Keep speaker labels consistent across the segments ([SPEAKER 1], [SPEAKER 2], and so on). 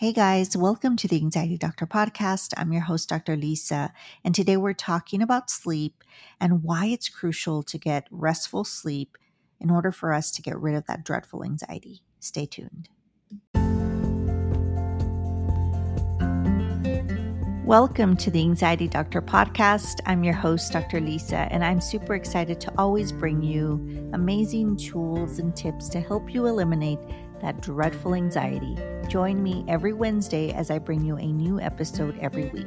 [SPEAKER 1] Hey guys, welcome to the Anxiety Doctor podcast. I'm your host, Dr. Lisa, and today we're talking about sleep and why it's crucial to get restful sleep in order for us to get rid of that dreadful anxiety. Stay tuned. Welcome to the Anxiety Doctor podcast. I'm your host, Dr. Lisa, and I'm super excited to always bring you amazing tools and tips to help you eliminate that dreadful anxiety. Join me every Wednesday as I bring you a new episode every week.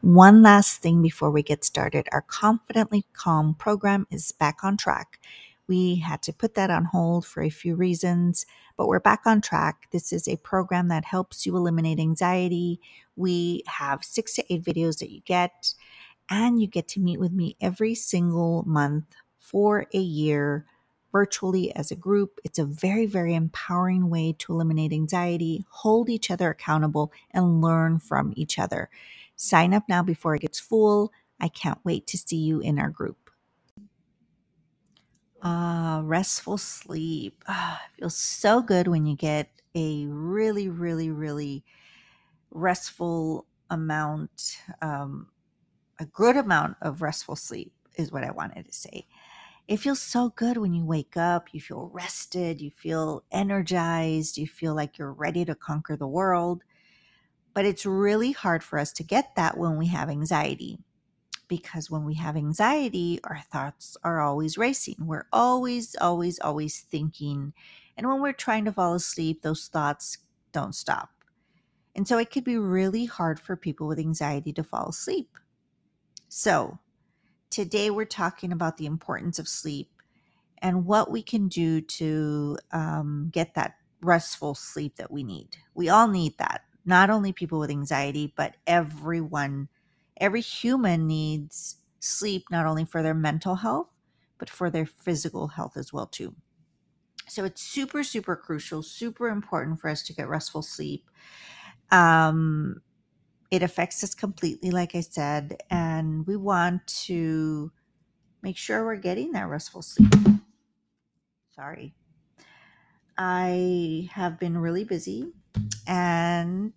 [SPEAKER 1] One last thing before we get started our Confidently Calm program is back on track. We had to put that on hold for a few reasons, but we're back on track. This is a program that helps you eliminate anxiety. We have six to eight videos that you get, and you get to meet with me every single month for a year virtually as a group. It's a very, very empowering way to eliminate anxiety, hold each other accountable, and learn from each other. Sign up now before it gets full. I can't wait to see you in our group. Ah, restful sleep. Ah, feels so good when you get a really, really, really restful amount, um, a good amount of restful sleep is what I wanted to say. It feels so good when you wake up, you feel rested, you feel energized, you feel like you're ready to conquer the world. But it's really hard for us to get that when we have anxiety. Because when we have anxiety, our thoughts are always racing. We're always, always, always thinking. And when we're trying to fall asleep, those thoughts don't stop. And so it could be really hard for people with anxiety to fall asleep. So today we're talking about the importance of sleep and what we can do to um, get that restful sleep that we need. We all need that not only people with anxiety, but everyone, every human needs sleep not only for their mental health, but for their physical health as well too. So it's super, super crucial, super important for us to get restful sleep. Um, it affects us completely, like I said, and we want to make sure we're getting that restful sleep. Sorry. I have been really busy and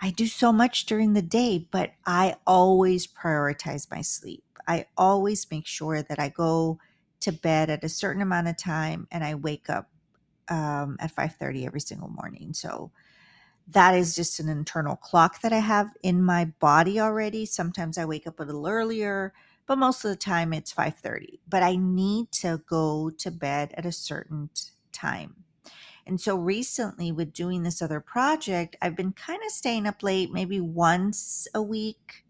[SPEAKER 1] I do so much during the day, but I always prioritize my sleep. I always make sure that I go to bed at a certain amount of time and I wake up um, at 5:30 every single morning. So that is just an internal clock that I have in my body already. Sometimes I wake up a little earlier, but most of the time it's 5:30. But I need to go to bed at a certain time. And so recently, with doing this other project, I've been kind of staying up late, maybe once a week,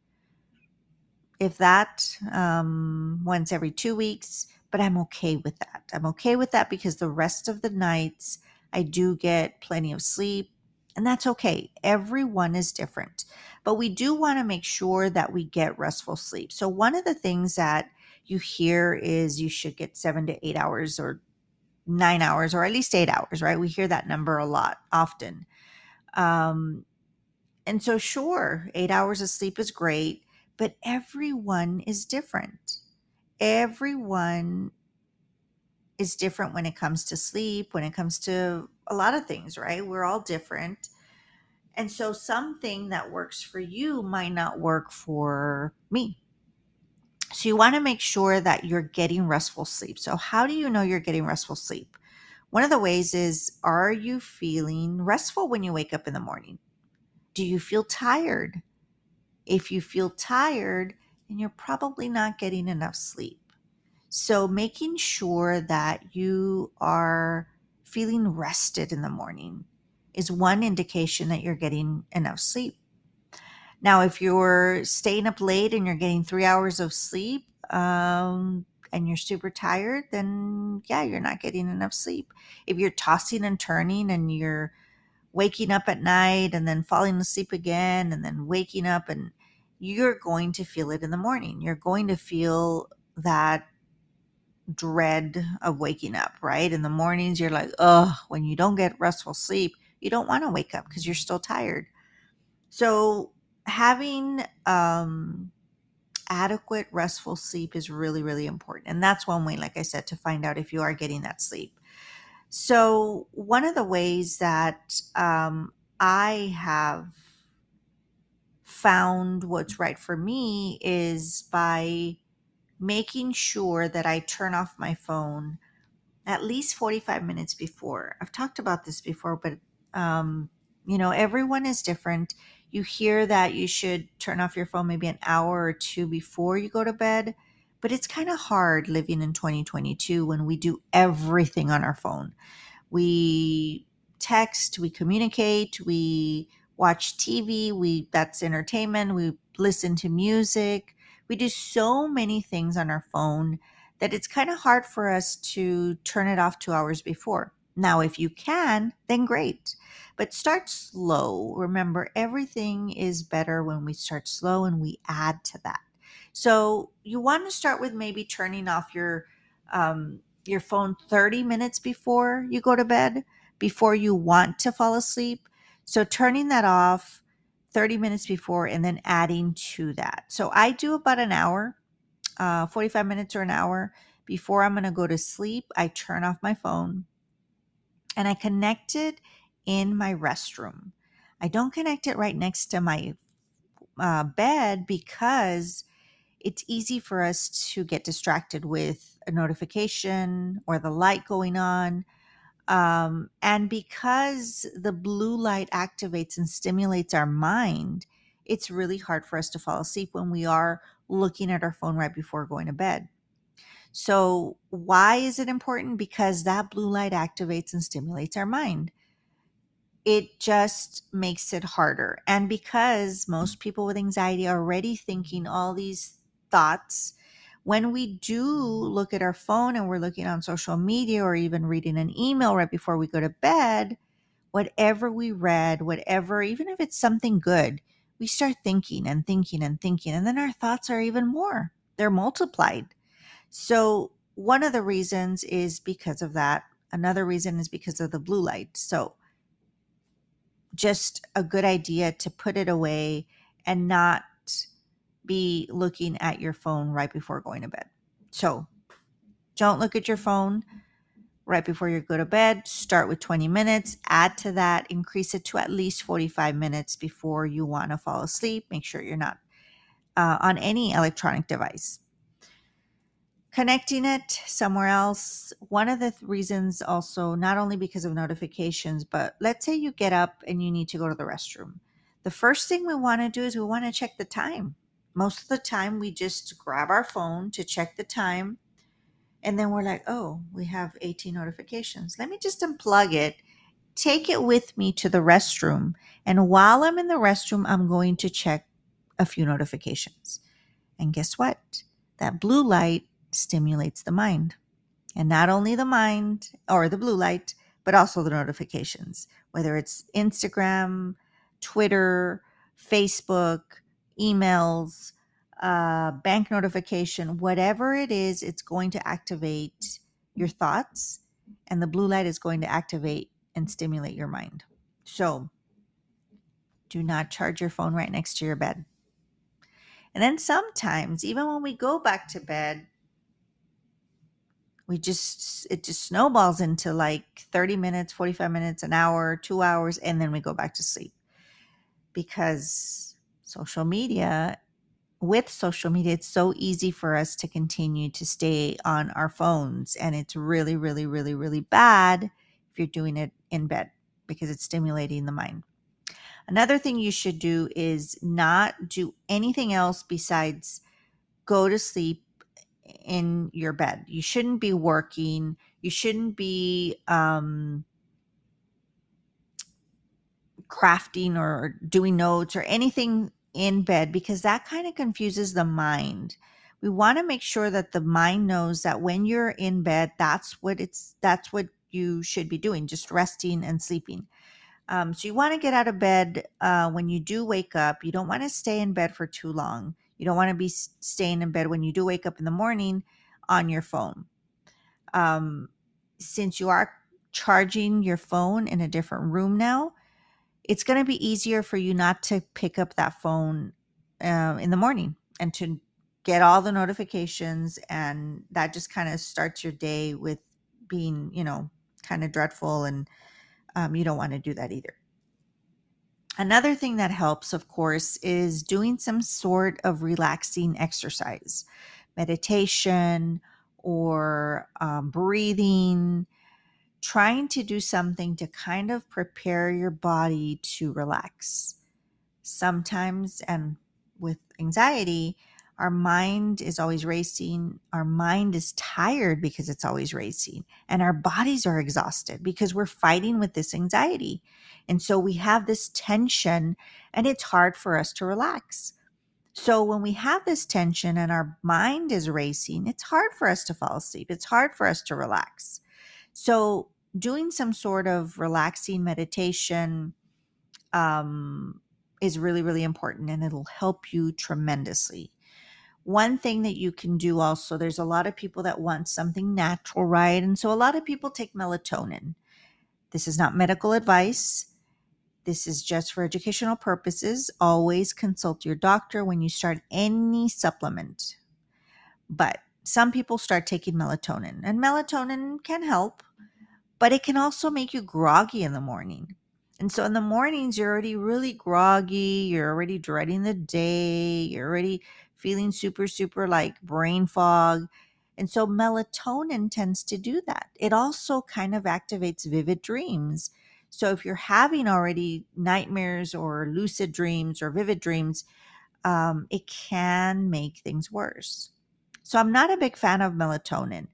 [SPEAKER 1] if that, um, once every two weeks. But I'm okay with that. I'm okay with that because the rest of the nights I do get plenty of sleep, and that's okay. Everyone is different, but we do want to make sure that we get restful sleep. So, one of the things that you hear is you should get seven to eight hours or nine hours or at least eight hours, right? We hear that number a lot often. Um, and so, sure, eight hours of sleep is great, but everyone is different. Everyone is different when it comes to sleep, when it comes to a lot of things, right? We're all different. And so, something that works for you might not work for me. So you want to make sure that you're getting restful sleep. So, how do you know you're getting restful sleep? One of the ways is are you feeling restful when you wake up in the morning? Do you feel tired? If you feel tired, then you're probably not getting enough sleep. So, making sure that you are feeling rested in the morning is one indication that you're getting enough sleep. Now, if you're staying up late and you're getting three hours of sleep, um, and you're super tired, then yeah, you're not getting enough sleep. If you're tossing and turning and you're waking up at night and then falling asleep again and then waking up and you're going to feel it in the morning. You're going to feel that dread of waking up, right? In the mornings, you're like, oh, when you don't get restful sleep, you don't want to wake up because you're still tired. So, having um, adequate restful sleep is really, really important. And that's one way, like I said, to find out if you are getting that sleep. So, one of the ways that um, I have found what's right for me is by making sure that I turn off my phone at least 45 minutes before. I've talked about this before, but um, you know, everyone is different. You hear that you should turn off your phone maybe an hour or two before you go to bed, but it's kind of hard living in 2022 when we do everything on our phone. We text, we communicate, we watch TV, we that's entertainment, we listen to music. We do so many things on our phone that it's kind of hard for us to turn it off 2 hours before. Now, if you can, then great. But start slow. Remember, everything is better when we start slow and we add to that. So you want to start with maybe turning off your um, your phone 30 minutes before you go to bed, before you want to fall asleep. So turning that off 30 minutes before and then adding to that. So I do about an hour, uh, 45 minutes or an hour before I'm going to go to sleep. I turn off my phone and I connect it in my restroom. I don't connect it right next to my uh, bed because it's easy for us to get distracted with a notification or the light going on. Um, and because the blue light activates and stimulates our mind, it's really hard for us to fall asleep when we are looking at our phone right before going to bed. So, why is it important? Because that blue light activates and stimulates our mind. It just makes it harder. And because most people with anxiety are already thinking all these thoughts, when we do look at our phone and we're looking on social media or even reading an email right before we go to bed, whatever we read, whatever, even if it's something good, we start thinking and thinking and thinking. And then our thoughts are even more, they're multiplied. So, one of the reasons is because of that. Another reason is because of the blue light. So, just a good idea to put it away and not be looking at your phone right before going to bed. So, don't look at your phone right before you go to bed. Start with 20 minutes, add to that, increase it to at least 45 minutes before you want to fall asleep. Make sure you're not uh, on any electronic device connecting it somewhere else. One of the th- reasons also not only because of notifications but let's say you get up and you need to go to the restroom. The first thing we want to do is we want to check the time. Most of the time we just grab our phone to check the time and then we're like oh we have 18 notifications. Let me just unplug it take it with me to the restroom and while i'm in the restroom i'm going to check a few notifications. And guess what? That blue light stimulates the mind. And not only the mind or the blue light, but also the notifications, whether it's Instagram, Twitter, Facebook, emails, uh, bank notification, whatever it is, it's going to activate your thoughts, and the blue light is going to activate and stimulate your mind. So, do not charge your phone right next to your bed. And then sometimes, even when we go back to bed, we just it just snowballs into like 30 minutes 45 minutes an hour two hours and then we go back to sleep. Because social media with social media it's so easy for us to continue to stay on our phones and it's really really really really bad if you're doing it in bed because it's stimulating the mind. Another thing you should do is not do anything else besides go to sleep in your bed. You shouldn't be working. You shouldn't be um, crafting or doing notes or anything in bed because that kind of confuses the mind. we want to make sure that the mind knows that when you're in bed, that's what it's that's what you should be doing, just resting and sleeping. Um, so you want to get out of bed uh, when you do wake up. You don't want to stay in bed for too long. You don't want to be staying in bed when you do wake up in the morning on your phone. Um, since you are charging your phone in a different room now, it's going to be easier for you not to pick up that phone uh, in the morning and to get all the notifications. And that just kind of starts your day with being, you know, kind of dreadful. And um, you don't want to do that either. Another thing that helps, of course, is doing some sort of relaxing exercise, meditation or um, breathing trying to do something to kind of prepare your body to relax. Sometimes, and with anxiety, our mind is always racing. Our mind is tired because it's always racing, and our bodies are exhausted because we're fighting with this anxiety. And so we have this tension, and it's hard for us to relax. So when we have this tension and our mind is racing, it's hard for us to fall asleep. It's hard for us to relax. So, doing some sort of relaxing meditation um, is really, really important and it'll help you tremendously. One thing that you can do also, there's a lot of people that want something natural, right? And so a lot of people take melatonin. This is not medical advice. This is just for educational purposes. Always consult your doctor when you start any supplement. But some people start taking melatonin, and melatonin can help but it can also make you groggy in the morning. And so in the mornings, you're already really groggy. You're already dreading the day. You're already feeling super, super like brain fog. And so melatonin tends to do that. It also kind of activates vivid dreams. So if you're having already nightmares or lucid dreams or vivid dreams, um, it can make things worse. So I'm not a big fan of melatonin.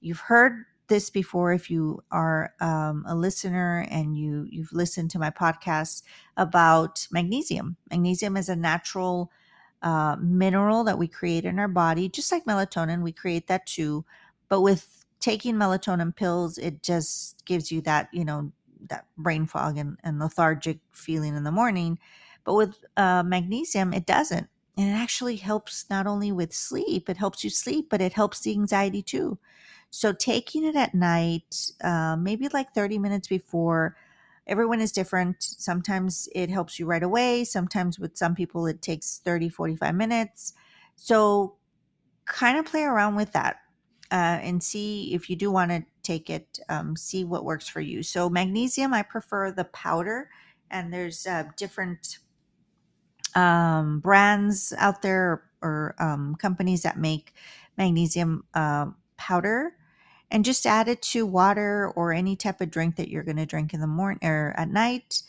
[SPEAKER 1] You've heard this before if you are um, a listener and you you've listened to my podcast about magnesium magnesium is a natural uh, mineral that we create in our body just like melatonin we create that too. But with taking melatonin pills it just gives you that you know that brain fog and, and lethargic feeling in the morning. But with uh, magnesium it doesn't. And it actually helps not only with sleep it helps you sleep but it helps the anxiety too. So taking it at night, uh, maybe like 30 minutes before, everyone is different. Sometimes it helps you right away. Sometimes with some people, it takes 30, 45 minutes. So kind of play around with that uh, and see if you do want to take it, um, see what works for you. So magnesium, I prefer the powder, and there's uh, different um, brands out there or um, companies that make magnesium uh, powder and just add it to water or any type of drink that you're going to drink in the morning or at night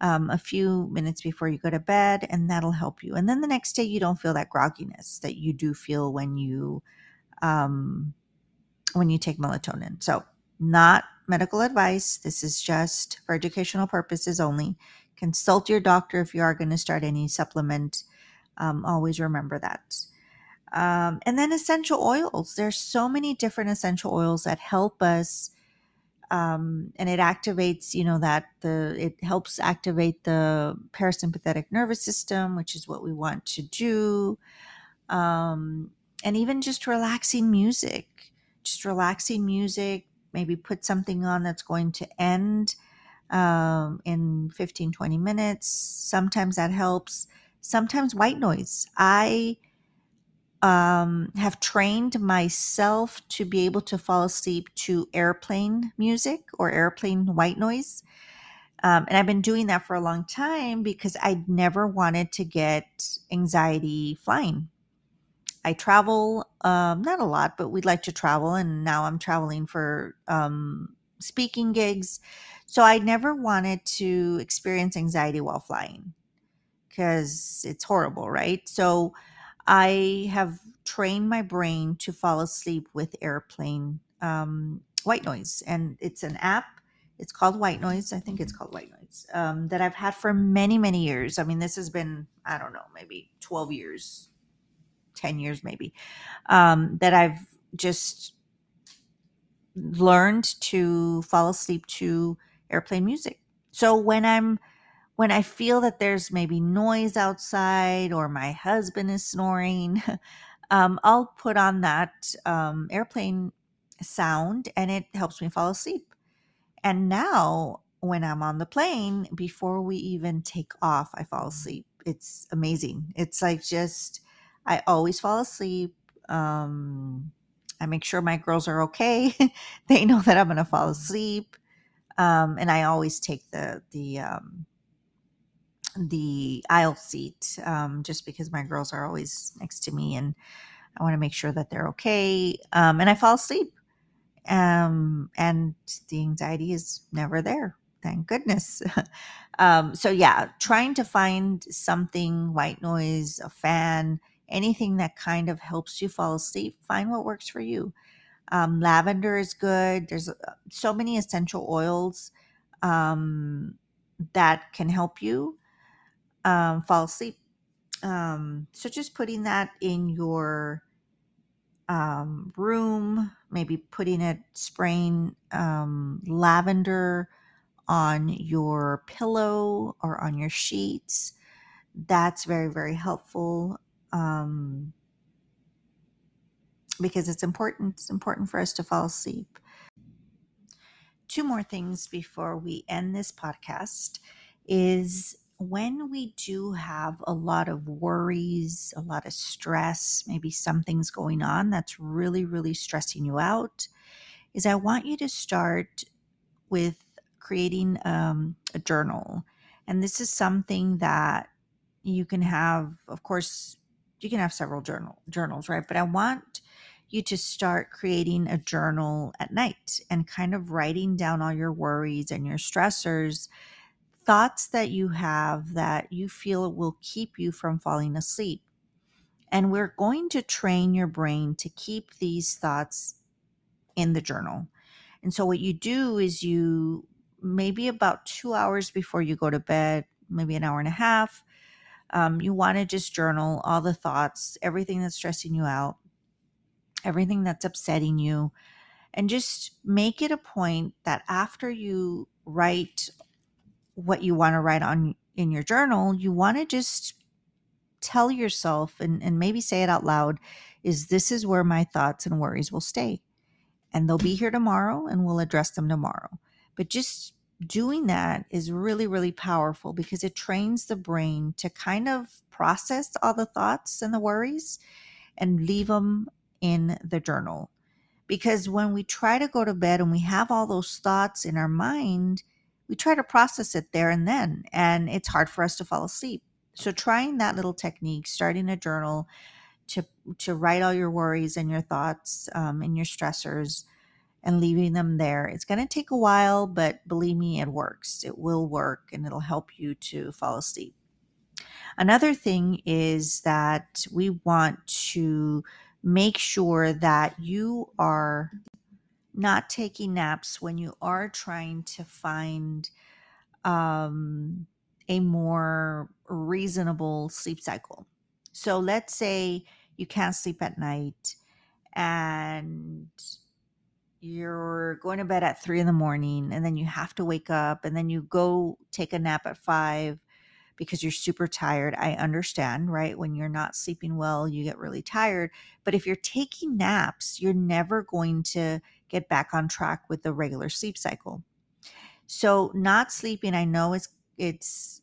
[SPEAKER 1] um, a few minutes before you go to bed and that'll help you. And then the next day you don't feel that grogginess that you do feel when you um, when you take melatonin. So not medical advice. This is just for educational purposes only. Consult your doctor if you are going to start any supplement. Um, always remember that um, and then essential oils. There's so many different essential oils that help us. Um, and it activates, you know, that the it helps activate the parasympathetic nervous system, which is what we want to do. Um, and even just relaxing music, just relaxing music, maybe put something on that's going to end um, in 15, 20 minutes. Sometimes that helps. Sometimes white noise. I um, have trained myself to be able to fall asleep to airplane music or airplane white noise. Um, and I've been doing that for a long time because I never wanted to get anxiety flying. I travel, um, not a lot, but we'd like to travel. And now I'm traveling for um, speaking gigs. So I never wanted to experience anxiety while flying because it's horrible, right? So I have trained my brain to fall asleep with airplane um, white noise, and it's an app. It's called White Noise. I think it's called White Noise um, that I've had for many, many years. I mean, this has been I don't know, maybe twelve years, 10 years maybe, um, that I've just learned to fall asleep to airplane music. So when I'm when I feel that there's maybe noise outside or my husband is snoring, um, I'll put on that um, airplane sound and it helps me fall asleep. And now, when I'm on the plane, before we even take off, I fall asleep. It's amazing. It's like just, I always fall asleep. Um, I make sure my girls are okay. they know that I'm going to fall asleep. Um, and I always take the, the, um, the aisle seat um, just because my girls are always next to me and I want to make sure that they're okay. Um, and I fall asleep. Um, and the anxiety is never there. Thank goodness. um, so, yeah, trying to find something white noise, a fan, anything that kind of helps you fall asleep, find what works for you. Um, lavender is good. There's uh, so many essential oils um, that can help you um, fall asleep. Um, so just putting that in your um, room, maybe putting it, spraying um, lavender on your pillow or on your sheets. That's very, very helpful um, because it's important. It's important for us to fall asleep. Two more things before we end this podcast is when we do have a lot of worries, a lot of stress, maybe something's going on that's really, really stressing you out, is I want you to start with creating um, a journal. And this is something that you can have, of course, you can have several journal journals, right? But I want you to start creating a journal at night and kind of writing down all your worries and your stressors thoughts that you have that you feel will keep you from falling asleep. And we're going to train your brain to keep these thoughts in the journal. And so, what you do is you maybe about two hours before you go to bed, maybe an hour and a half, um, you want to just journal all the thoughts, everything that's stressing you out, everything that's upsetting you, and just make it a point that after you write what you want to write on in your journal, you want to just tell yourself and, and maybe say it out loud is this is where my thoughts and worries will stay. And they'll be here tomorrow and we'll address them tomorrow. But just doing that is really, really powerful because it trains the brain to kind of process all the thoughts and the worries and leave them in the journal. Because when we try to go to bed and we have all those thoughts in our mind, we try to process it there and then, and it's hard for us to fall asleep. So trying that little technique, starting a journal to to write all your worries and your thoughts um, and your stressors, and leaving them there. It's going to take a while, but believe me, it works. It will work, and it'll help you to fall asleep. Another thing is that we want to make sure that you are not taking naps when you are trying to find um, a more reasonable sleep cycle. So let's say you can't sleep at night and you're going to bed at three in the morning and then you have to wake up and then you go take a nap at five because you're super tired. I understand, right? When you're not sleeping well, you get really tired. But if you're taking naps, you're never going to get back on track with the regular sleep cycle. So, not sleeping, I know it's it's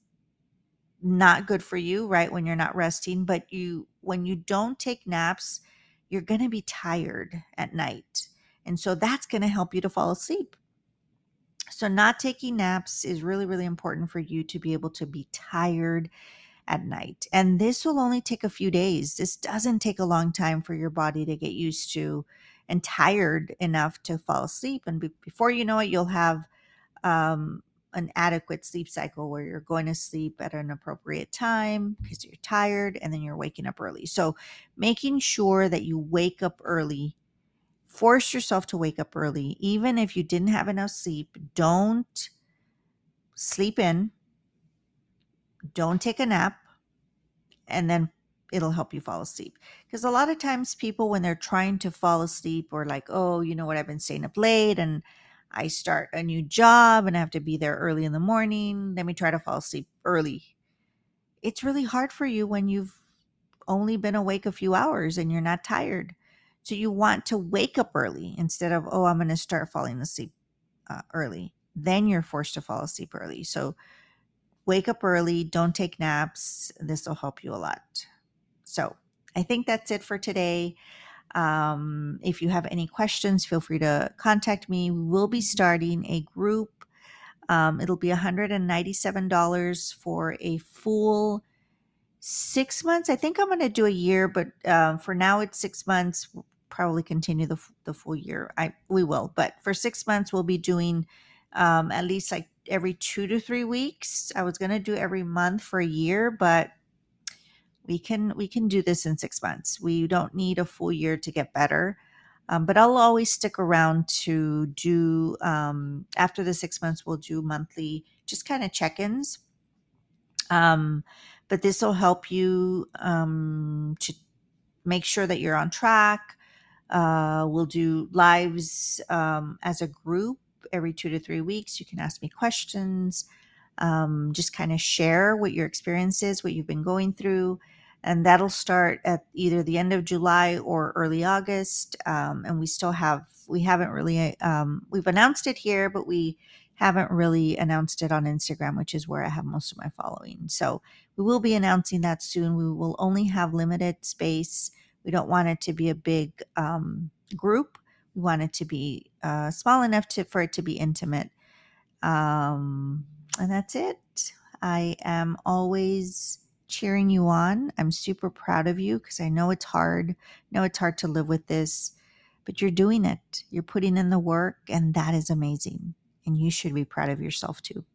[SPEAKER 1] not good for you, right? When you're not resting, but you when you don't take naps, you're going to be tired at night. And so that's going to help you to fall asleep. So, not taking naps is really, really important for you to be able to be tired at night. And this will only take a few days. This doesn't take a long time for your body to get used to and tired enough to fall asleep. And be- before you know it, you'll have um, an adequate sleep cycle where you're going to sleep at an appropriate time because you're tired and then you're waking up early. So, making sure that you wake up early force yourself to wake up early. Even if you didn't have enough sleep, don't sleep in, don't take a nap, and then it'll help you fall asleep. Because a lot of times people when they're trying to fall asleep or like, oh, you know what, I've been staying up late and I start a new job and I have to be there early in the morning. Let me try to fall asleep early. It's really hard for you when you've only been awake a few hours and you're not tired. So you want to wake up early instead of, oh, I'm going to start falling asleep uh, early. Then you're forced to fall asleep early. So wake up early, don't take naps. This will help you a lot. So I think that's it for today. Um, if you have any questions, feel free to contact me. We will be starting a group. Um, it'll be $197 for a full six months. I think I'm going to do a year, but um, for now it's six months. Probably continue the, the full year. I we will, but for six months we'll be doing um, at least like every two to three weeks. I was to do every month for a year, but we can we can do this in six months. We don't need a full year to get better. Um, but I'll always stick around to do um, after the six months. We'll do monthly, just kind of check-ins. Um, but this will help you um, to make sure that you're on track. Uh, we'll do lives um, as a group every two to three weeks. You can ask me questions, um, just kind of share what your experience is, what you've been going through. And that'll start at either the end of July or early August. Um, and we still have, we haven't really, um, we've announced it here, but we haven't really announced it on Instagram, which is where I have most of my following. So we will be announcing that soon. We will only have limited space. We don't want it to be a big um, group. We want it to be uh, small enough to for it to be intimate. Um, and that's it. I am always cheering you on. I'm super proud of you because I know it's hard. I know it's hard to live with this, but you're doing it. You're putting in the work, and that is amazing. And you should be proud of yourself too.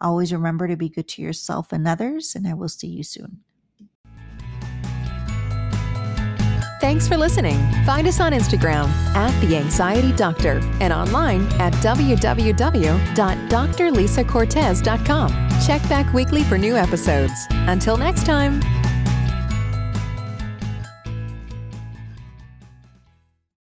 [SPEAKER 1] Always remember to be good to yourself and others, and I will see you soon.
[SPEAKER 2] Thanks for listening. Find us on Instagram at The Anxiety Doctor and online at www.drlisacortez.com. Check back weekly for new episodes. Until next time.